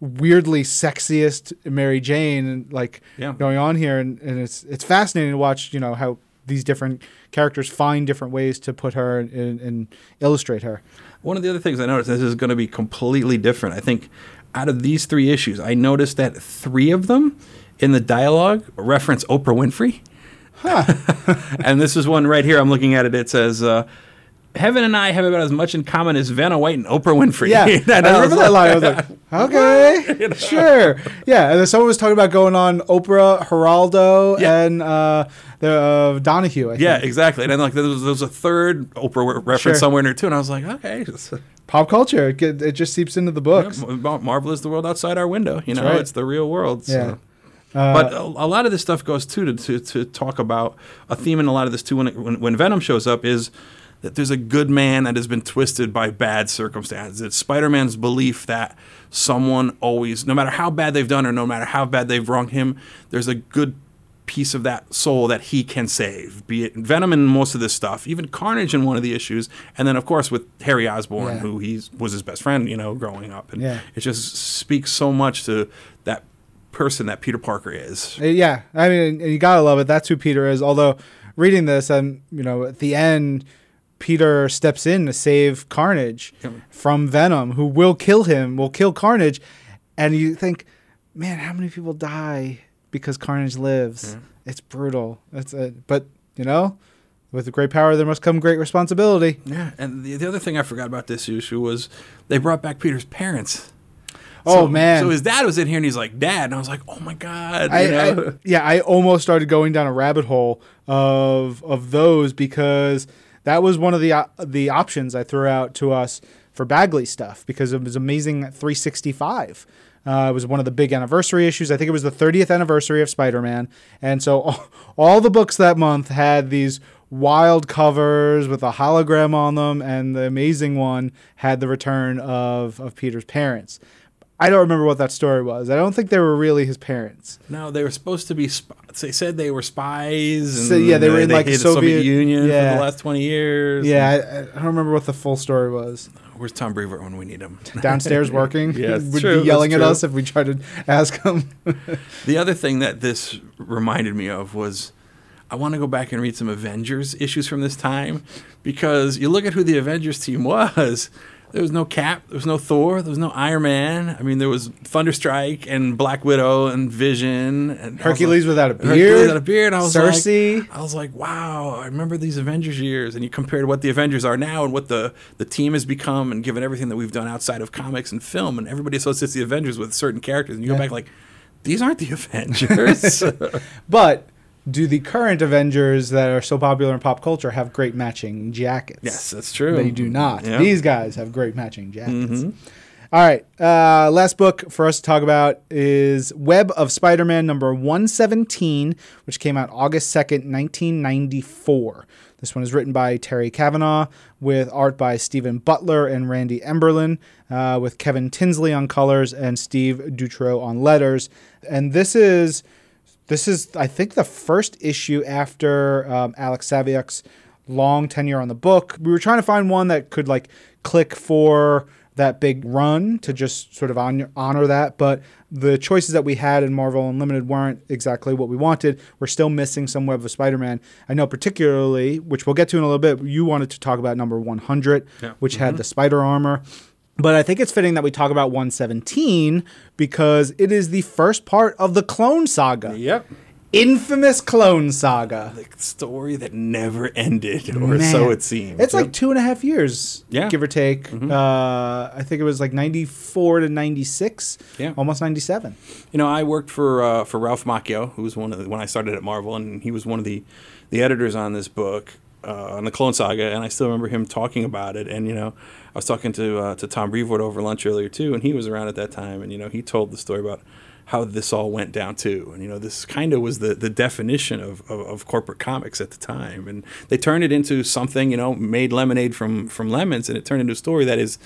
weirdly sexiest Mary Jane, like Yeah. going on here, and, and it's it's fascinating to watch. You know how these different characters find different ways to put her and, and illustrate her. One of the other things I noticed, this is going to be completely different. I think out of these three issues, I noticed that three of them in the dialogue reference Oprah Winfrey. and this is one right here. I'm looking at it. It says, uh, Heaven and I have about as much in common as Vanna White and Oprah Winfrey. Yeah, And I I remember that line. I was like, okay, sure, yeah. And then someone was talking about going on Oprah, Geraldo, Yeah. and uh, the uh, Donahue. I think. Yeah, exactly. And then like there was, there was a third Oprah reference Sure. somewhere in there too, and I was like, okay, pop culture. It, it just seeps into the books. Mar- Marvel is the world outside our window. You know, right. it's the real world. so. Yeah. Uh, but a, a lot of this stuff goes too to, to, to talk about a theme in a lot of this too. When, it, when when Venom shows up, is that there's a good man that has been twisted by bad circumstances. It's Spider-Man's belief that someone always, no matter how bad they've done or no matter how bad they've wronged him, there's a good piece of that soul that he can save. Be it Venom in most of this stuff, even Carnage in one of the issues, and then of course with Harry Osborn, Yeah. who he was his best friend, you know, growing up, and Yeah. it just speaks so much to that person that Peter Parker is. Uh, Yeah, I mean, you gotta love it. That's who Peter is. Although, reading this, and you know, at the end, Peter steps in to save Carnage from Venom, who will kill him, will kill Carnage, and you think, man, how many people die because Carnage lives? It's brutal. It's a, but you know, with great power there must come great responsibility. Yeah, and the, the other thing I forgot about this issue was they brought back Peter's parents. Oh, So- man. So his dad was in here, and he's like, "Dad," and I was like, "Oh my god!" I. I- yeah, I almost started going down a rabbit hole of of those because that was one of the op- the options I threw out to us for Bagley stuff because it was amazing 365. Uh, it was one of the big anniversary issues. I think it was the 30th anniversary of Spider-Man, and so all, all the books that month had these wild covers with a hologram on them, and the amazing one had the return of of Peter's parents. I don't remember what that story was. I don't think they were really his parents. No, they were supposed to be. Sp- they said they were spies. And So, yeah, they were in, like, hated Soviet- Union yeah. for the last twenty years. Yeah, I, I don't remember what the full story was. Where's Tom Brevoort when we need him? Downstairs working, Yeah, would true, be yelling at us if we tried to ask him. The other thing that this reminded me of was I want to go back and read some Avengers issues from this time because you look at who the Avengers team was. There was no Cap, there was no Thor, there was no Iron Man. I mean, there was Thunderstrike and Black Widow and Vision and Hercules like- without a beard. Hercules without a beard. I was Cersei. like, I was like, wow, I remember these Avengers years, and you compared what the Avengers are now and what the the team has become, and given everything that we've done outside of comics and film, and everybody associates the Avengers with certain characters, and you Yeah. go back like, these aren't the Avengers. But do the current Avengers that are so popular in pop culture have great matching jackets? yes, that's true. They do not. Yeah. These guys have great matching jackets. Mhm. All right. Uh, last book for us to talk about is Web of Spider Man number 117, which came out August 2nd, 1994. This one is written by Terry Kavanagh with art by Steven Butler and Randy Emberlin, uh, with Kevin Tinsley on colors and Steve Dutro on letters. And this is. This is, I think, the first issue after um, Alex Saviuk's long tenure on the book. We were trying to find one that could like click for that big run to just sort of hon- honor that, but the choices that we had in Marvel Unlimited weren't exactly what we wanted. We're still missing some Web of Spider-Man. I know particularly, which we'll get to in a little bit. You wanted to talk about number 100, Yeah. which had the spider armor. But I think it's fitting that we talk about 117 because it is the first part of the Clone Saga. Yep. Infamous Clone Saga. The story that never ended, or Man. so it seems. It's like two and a half years, Yeah. Mm-hmm. give or take. Uh, I think it was like 94 to 96, Yeah. almost 97. You know, I worked for uh, for Ralph Macchio, who was one of the, when I started at Marvel, and he was one of the the editors on this book uh, on the Clone Saga, and I still remember him talking about it. And you know, I was talking to uh, to Tom Brevoort over lunch earlier too, and he was around at that time, and you know, he told the story about how this all went down too. And you know, this kind of was the the definition of, of of corporate comics at the time, and they turned it into something, you know, made lemonade from from lemons, and it turned into a story that is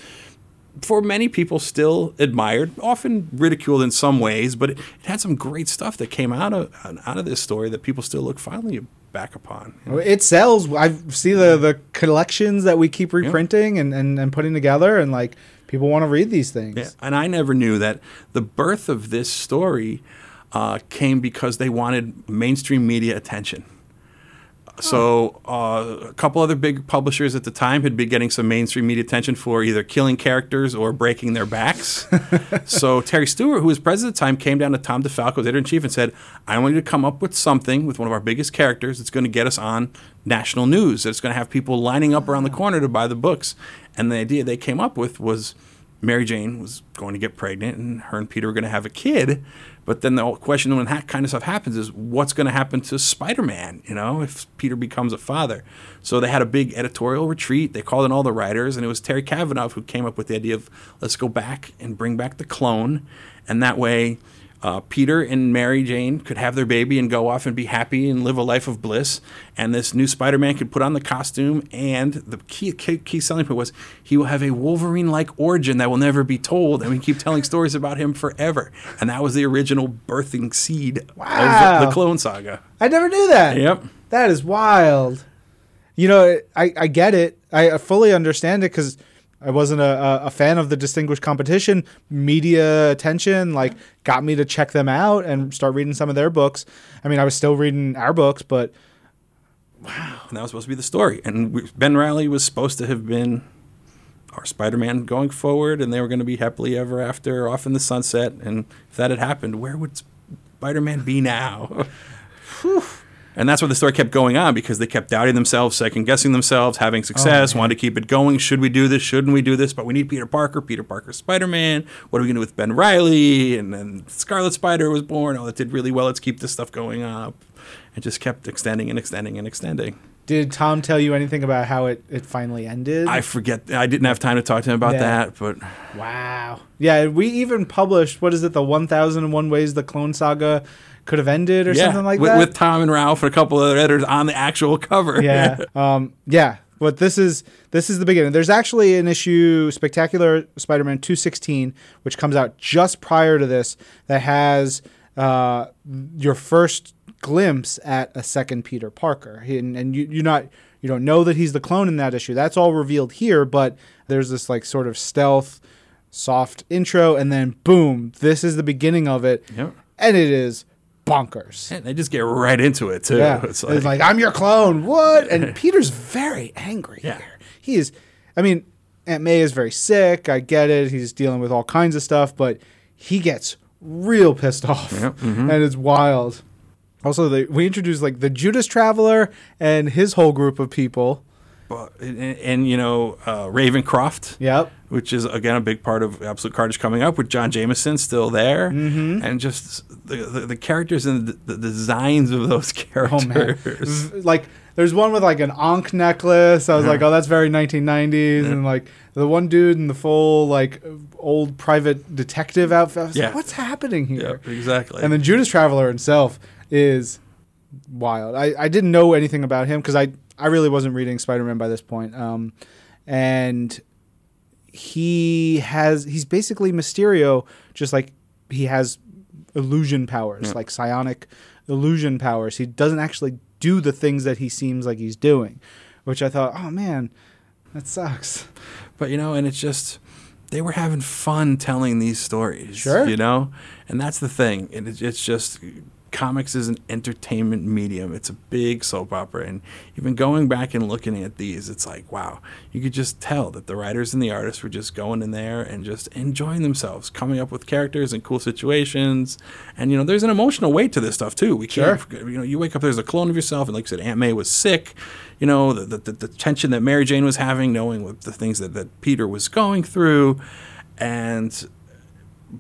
for many people still admired, often ridiculed in some ways, but it, it had some great stuff that came out of out of this story that people still look fondly back upon. you know? It sells. I see the, the collections that we keep reprinting and, and, and putting together, and like people want to read these things. Yeah, and I never knew that the birth of this story uh, came because they wanted mainstream media attention. So uh, a couple other big publishers at the time had been getting some mainstream media attention for either killing characters or breaking their backs. so Terry Stewart, who was president at the time, came down to Tom DeFalco, editor in chief, and said, "I want you to come up with something with one of our biggest characters that's going to get us on national news. That's going to have people lining up around the corner to buy the books." And the idea they came up with was Mary Jane was going to get pregnant, and her and Peter were going to have a kid. But then the question when that kind of stuff happens is what's going to happen to Spider Man, you know, if Peter becomes a father. So they had a big editorial retreat. They called in all the writers, and it was Terry Kavanagh who came up with the idea of let's go back and bring back the clone. And that way, uh, Peter and Mary Jane could have their baby and go off and be happy and live a life of bliss. And this new Spider Man could put on the costume. And the key, key, key selling point was he will have a Wolverine like origin that will never be told. And we keep telling stories about him forever. And that was the original birthing seed Wow. of the Clone Saga. I never knew that. Yep. That is wild. You know, I, I get it. I fully understand it because I wasn't a, a, fan of the distinguished competition. Media attention like got me to check them out and start reading some of their books. I mean, I was still reading our books, but Wow. And that was supposed to be the story. And we, Ben Reilly was supposed to have been our Spider Man going forward, and they were going to be happily ever after off in the sunset. And if that had happened, where would Spider Man be now? And that's where the story kept going on because they kept doubting themselves, second guessing themselves, having oh, success, wanted to keep it going. Should we do this? Shouldn't we do this? But we need Peter Parker. Peter Parker, Spider Man. What are we going to do with Ben Reilly? And then Scarlet Spider was born. Oh, that did really well. Let's keep this stuff going up. It just kept extending and extending and extending. Did Tom tell you anything about how it, it finally ended? I forget. I didn't have time to talk to him about Yeah. that, but wow. Yeah, we even published what is it, the 1001 Ways the Clone Saga could have ended or yeah, something like with, that? with Tom and Ralph and a couple other editors on the actual cover. yeah. Um, yeah. But this is this is the beginning. There's actually an issue, Spectacular Spider-Man 216, which comes out just prior to this, that has uh, your first glimpse at a second Peter Parker, and, and you, you're not you don't know that he's the clone in that issue. That's all revealed here, but there's this like sort of stealth, soft intro, and then boom, this is the beginning of it, Yep. and it is bonkers. And they just get right into it too. Yeah, It's it's like, like, I'm your clone. What? And Peter's very angry Yeah. here. He is. I mean, Aunt May is very sick. I get it. He's dealing with all kinds of stuff, but he gets real pissed off, Yep, mhm. and it's wild. Also, we introduced like the Judas Traveler and his whole group of people. and, and, you know uh, Ravencroft. Yep. which is again a big part of Absolute Carnage coming up with John Jameson still there, mm-hmm. and just the, the the characters and the, the designs of those Oh man, characters. V- like there's one with like an Ankh necklace. I was like, oh, that's very 1990s, and like the one dude in the full like old private detective outfit. I was Yeah. like, what's happening here? yeah, exactly. And then Judas Traveler himself is wild. I, I didn't know anything about him because I, I really wasn't reading Spider Man by this point. Um, and he has he's basically Mysterio, just like he has illusion powers, Yeah. like psionic illusion powers. He doesn't actually do the things that he seems like he's doing, which I thought, oh man, that sucks. But you know, and it's just they were having fun telling these stories. Sure. You know, and that's the thing. And it's, it's just comics is an entertainment medium. It's a big soap opera, and even going back and looking at these, it's like wow, you could just tell that the writers and the artists were just going in there and just enjoying themselves, coming up with characters and cool situations. And you know, there's an emotional weight to this stuff too. We can't, you know, you wake up there's a clone of yourself, and like I said, Aunt May was sick. You know, the, the, the tension that Mary Jane was having, knowing what the things that, that Peter was going through, and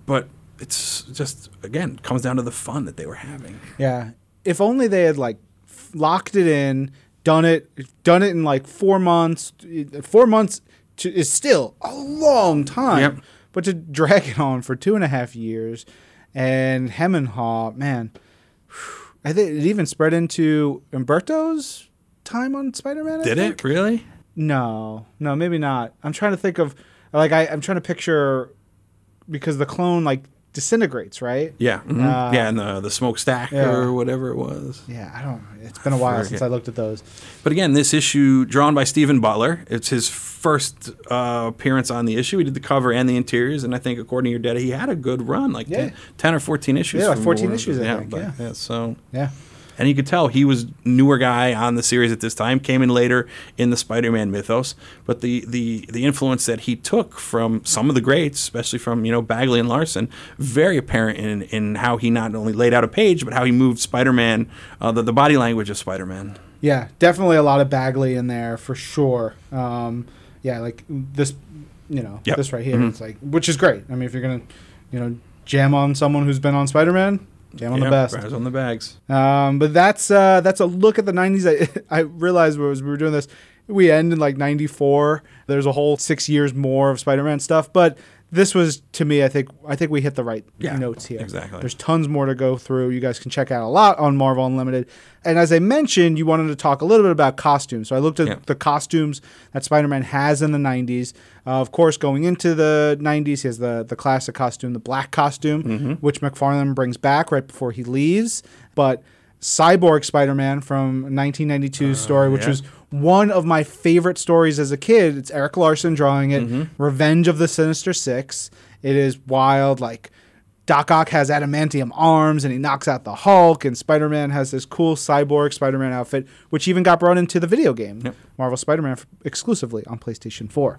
but it's just again comes down to the fun that they were having. Yeah. If only they had like f- locked it in, done it, done it in like four months. Four months to, is still a long time, Yep. but to drag it on for two and a half years, and hem and haw, man. I think it even spread into Umberto's time on Spider-Man. I Did think? it really? No, no, maybe not. I'm trying to think of like I, I'm trying to picture because the clone like disintegrates, right? Yeah, mhm. Uh, yeah, and the the smokestack yeah. or whatever it was. Yeah, I don't. It's been a while forget. since I looked at those. But again, this issue drawn by Steven Butler. It's his first uh, appearance on the issue. He did the cover and the interiors, and I think according to your data, he had a good run, like Yeah. 10, 10 or fourteen issues. Yeah, like 14 Warner. issues, I yeah, think, but- yeah. So Yeah. And you could tell he was newer guy on the series at this time. Came in later in the Spider-Man mythos, but the the the influence that he took from some of the greats, especially from you know Bagley and Larsen, very apparent in in how he not only laid out a page, but how he moved Spider-Man, uh, the the body language of Spider-Man. Yeah, definitely a lot of Bagley in there for sure. Um, yeah, like this, you know, Yep. this right here. Mhm. It's like, which is great. I mean, if you're gonna, you know, jam on someone who's been on Spider-Man, jam on Yeah, the best. Bras on the bags. Um, but that's uh, that's a look at the '90s. I, I realized as we were doing this, we end in like '94. There's a whole six years more of Spider-Man stuff, but this was to me. I think I think we hit the right Yeah, notes here. exactly. There's tons more to go through. You guys can check out a lot on Marvel Unlimited. And as I mentioned, you wanted to talk a little bit about costumes. So I looked at Yeah. the costumes that Spider-Man has in the '90s. Uh, of course, going into the '90s, he has the the classic costume, the black costume, Mm-hmm. which McFarlane brings back right before he leaves. But Cyborg Spider-Man from 1992's story, which Uh, yeah. was one of my favorite stories as a kid. It's Erik Larsen drawing it. Mm-hmm. Revenge of the Sinister Six. It is wild, like Doc Ock has adamantium arms and he knocks out the Hulk, and Spider Man has this cool cyborg Spider Man outfit, which even got brought into the video game, Yep. Marvel Spider Man, exclusively on PlayStation 4.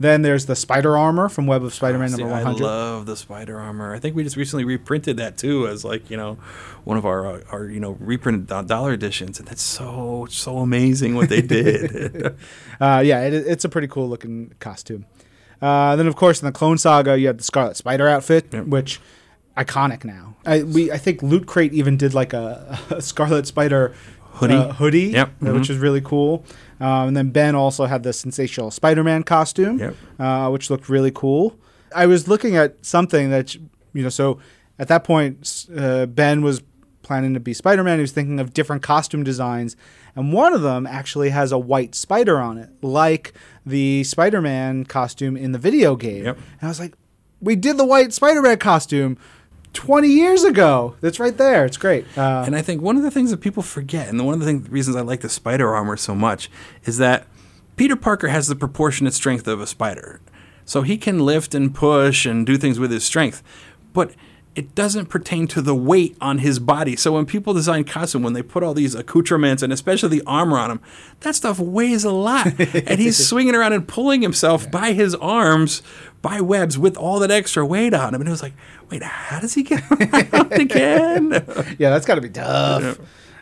Then there's the Spider Armor from Web of Spider Man See, number I love the spider armor. I think we just recently reprinted that too, as like you know, one of our uh, our you know reprinted do- dollar editions, and that's so so amazing what they did. Uh, yeah, it, it's a pretty cool looking costume. Uh, then, of course, in the Clone Saga, you have the Scarlet Spider outfit, Yep. which iconic now. I, we I think Loot Crate even did like a, a Scarlet Spider Hoodie. uh, hoodie, Yep. uh, which Mhm. is really cool. Um, and then Ben also had the sensational Spider-Man costume, Yep. uh, which looked really cool. I was looking at something that you know, so at that point, uh, Ben was planning to be Spider-Man. He was thinking of different costume designs, and one of them actually has a white spider on it, like the Spider-Man costume in the video game. Yep. And I was like, we did the white Spider-Man costume 20 years ago. That's right there. It's great. Uh, And I think one of the things that people forget, and one of the thing, reasons I like the spider armor so much, is that Peter Parker has the proportionate strength of a spider. So he can lift and push and do things with his strength. But it doesn't pertain to the weight on his body. So when people design costume, when they put all these accoutrements and especially the armor on him, that stuff weighs a lot. and he's swinging around and pulling himself by his arms, by webs, with all that extra weight on him. And it was like, wait, how does he get around again? yeah, that's got to be tough.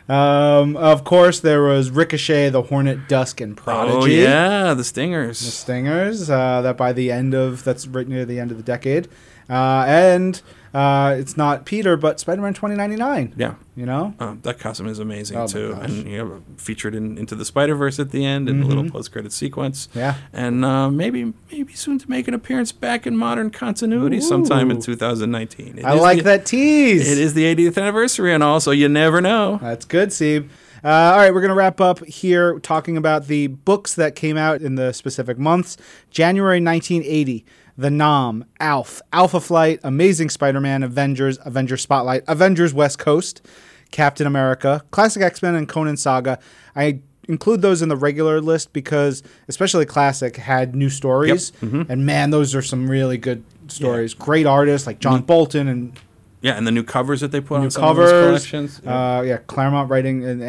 Um, of course, there was Ricochet, the Hornet, Dusk, and Prodigy. Oh yeah, the stingers. The Stingers. Uh, that by the end of that's right near the end of the decade, uh, and uh, it's not Peter, but Spider-Man 2099. yeah, You know, um, that costume is amazing Oh too, and you know, featured in Into the Spider Verse at the end, and a little post-credit sequence. Mm-hmm. Yeah. and uh, maybe maybe soon to make an appearance back in modern continuity sometime in 2019. It I like the- that tease. It is the 80th anniversary, and all, so you never know. That's good, Sieb. Uh, all right, we're going to wrap up here talking about the books that came out in the specific months. January 1980, The 'Nam, Alf, Alpha Flight, Amazing Spider Man, Avengers, Avengers Spotlight, Avengers West Coast, Captain America, Classic X Men, and Conan Saga. I include those in the regular list because, especially Classic, had new stories. Mm-hmm. And man, those are some really good stories. Great artists like John mm-hmm. Bolton and Yeah, and the new covers that they put new on some of covers. collections. Uh, yeah, Claremont writing and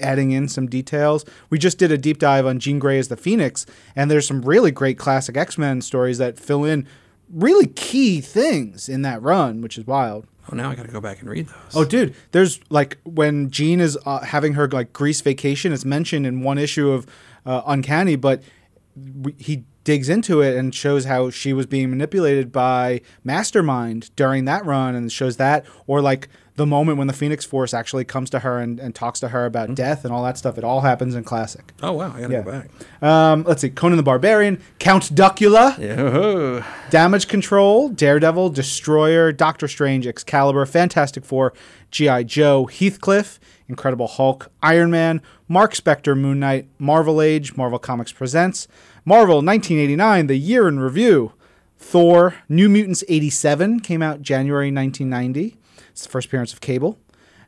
adding in some details. We just did a deep dive on Jean Grey as the Phoenix, and there's some really great classic X Men stories that fill in really key things in that run, which is wild. oh, now I got to go back and read those. Oh, dude, there's like when Jean is uh, having her like Greece vacation. It's mentioned in one issue of uh, Uncanny, but w- he digs into it and shows how she was being manipulated by Mastermind during that run, and shows that, or like the moment when the Phoenix Force actually comes to her and, and talks to her about death and all that stuff. It all happens in Classic. oh wow, I got to Yeah. go back. Um, let's see, Conan the Barbarian, Count Duckula. Yeah. Damage Control, Daredevil, Destroyer, Doctor Strange, Excalibur, Fantastic Four, G.I. Joe, Heathcliff, Incredible Hulk, Iron Man, Marc Spector, Moon Knight, Marvel Age, Marvel Comics Presents, Marvel 1989, The Year in Review, Thor, New Mutants 87 came out January 1990. It's the first appearance of Cable.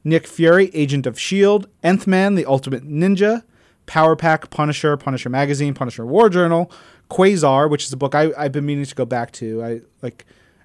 Nick Fury, Agent of S.H.I.E.L.D., Nth Man, The Ultimate Ninja, Power Pack, Punisher, Punisher Magazine, Punisher War Journal, Quasar, which is a book I, I've been meaning to go back to. I like.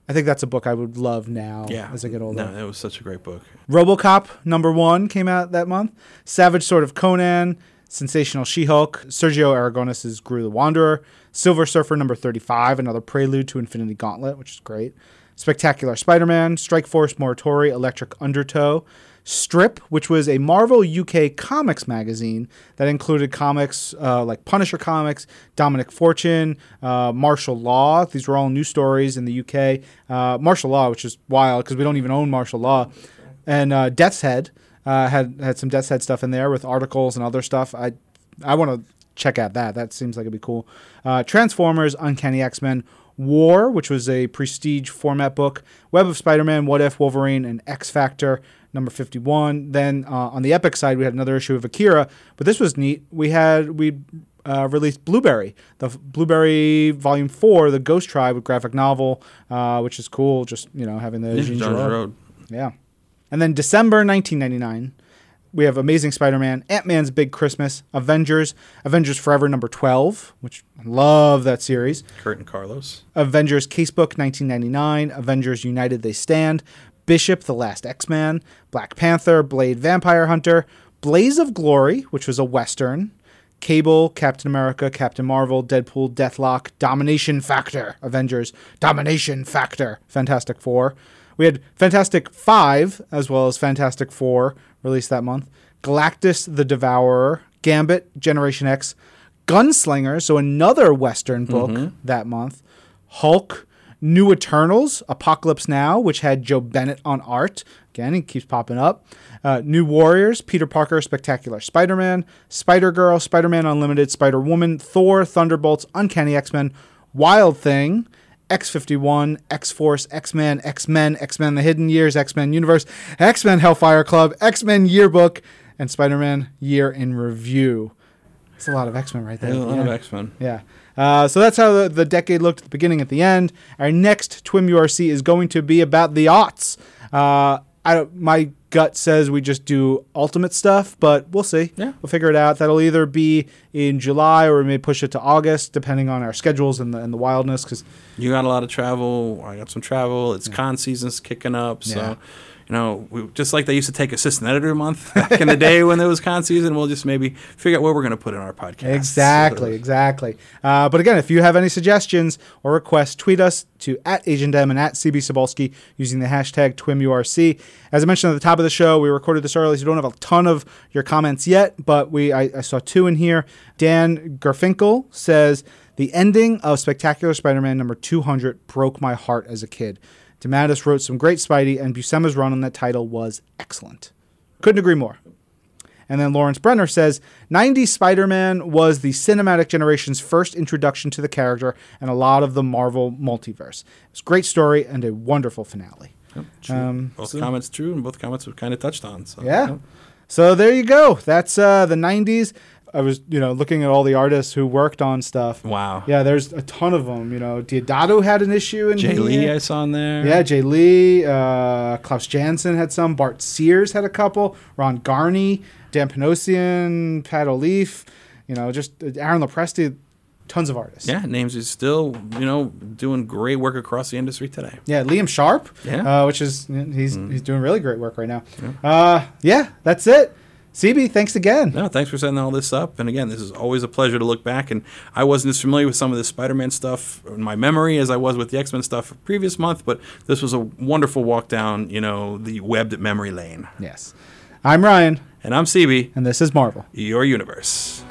I think that's a book I would love now Yeah. as I get older. No, that was such a great book. RoboCop number one came out that month. Savage Sword of Conan, Sensational She-Hulk, Sergio Aragonés's Groo the Wanderer, Silver Surfer number 35, another prelude to Infinity Gauntlet, which is great. Spectacular Spider-Man, Strike Force Morituri, Electric Undertow, Strip, which was a Marvel UK comics magazine that included comics uh, like Punisher comics, Dominic Fortune, uh, Martial Law. These were all new stories in the UK. Uh, Martial Law, which is wild because we don't even own Martial Law, and uh, Death's Head uh, had had some Death's Head stuff in there with articles and other stuff. I I want to check out that. That seems like it'd be cool. Uh, Transformers, Uncanny X Men. War, which was a prestige format book, Web of Spider Man, What If, Wolverine, and X Factor, number 51. Then uh, on the Epic side, we had another issue of Akira, but this was neat. We had, we uh, released Blueberry, the Blueberry Volume 4, the Ghost Tribe with graphic novel, uh, which is cool, just, you know, having the Yeah, Jean John Giraud. Road. Yeah. And then December 1999, we have Amazing Spider-Man, Ant-Man's Big Christmas, Avengers, Avengers Forever number 12, which I love that series. Kurt and Carlos. Avengers Casebook 1999, Avengers United They Stand, Bishop the Last X-Man, Black Panther, Blade Vampire Hunter, Blaze of Glory, which was a western, Cable, Captain America, Captain Marvel, Deadpool, Deathlok, Domination Factor, Avengers, Domination Factor, Fantastic Four. We had Fantastic Five as well as Fantastic Four released that month. Galactus the Devourer, Gambit, Generation X, Gunslinger, so another Western book that month. Hulk, New Eternals, Apocalypse Now, which had Joe Bennett on art. Again, he keeps popping up. Uh, New Warriors, Peter Parker, Spectacular Spider Man, Spider Girl, Spider Man Unlimited, Spider Woman, Thor, Thunderbolts, Uncanny X Men, Wild Thing, X 51, X Force, X Men, X Men, X Men The Hidden Years, X Men Universe, X Men Hellfire Club, X Men Yearbook, and Spider Man Year in Review. It's a lot of X Men right there. There's a lot of X Men. Yeah. Uh, so that's how the, the decade looked at the beginning, at the end. Our next Twim URC is going to be about the aughts. Uh, I don't, my gut says we just do ultimate stuff, but we'll see. Yeah. We'll figure it out. That'll either be in July or we may push it to August, depending on our schedules and the, and the wildness. Because You got a lot of travel. I got some travel. It's con season's kicking up. So, Yeah. You know, we, just like they used to take assistant editor a month back in the day when there was con season, we'll just maybe figure out what we're going to put in our podcast. Exactly, exactly. Uh, but again, if you have any suggestions or requests, tweet us to at Agent M and at CB Cebulski using the hashtag TwimURC. As I mentioned at the top of the show, we recorded this early, so we don't have a ton of your comments yet, but we I, I saw two in here. Dan Garfinkel says the ending of Spectacular Spider-Man number 200 broke my heart as a kid. DeMatteis wrote some great Spidey, and Buscema's run on that title was excellent. Couldn't agree more. And then Lawrence Brenner says 90s Spider Man was the cinematic generation's first introduction to the character and a lot of the Marvel multiverse. It's a great story and a wonderful finale. Yep, true. Um, both so- comments true, and both comments we've kind of touched on. So, Yeah. yep. So there you go. That's uh, the 90s. I was, you know, looking at all the artists who worked on stuff. Wow. Yeah, there's a ton of them. You know, Diodato had an issue in Jay here. Lee, I saw in there. Yeah, Jay Lee, uh, Klaus Janson had some. Bart Sears had a couple. Ron Garney, Dan Panosian, Pat Olliffe. You know, just uh, Aaron Lopresti. Tons of artists. Yeah, names is still, you know, doing great work across the industry today. Yeah, Liam Sharp. Yeah. Uh, which is he's he's doing really great work right now. Yeah. Uh, yeah, that's it. CB, thanks again. No, thanks for setting all this up. And again, this is always a pleasure to look back. And I wasn't as familiar with some of the Spider-Man stuff in my memory as I was with the X-Men stuff previous month. But this was a wonderful walk down, you know, the webbed memory lane. Yes. I'm Ryan, And I'm CB, and this is Marvel. your universe.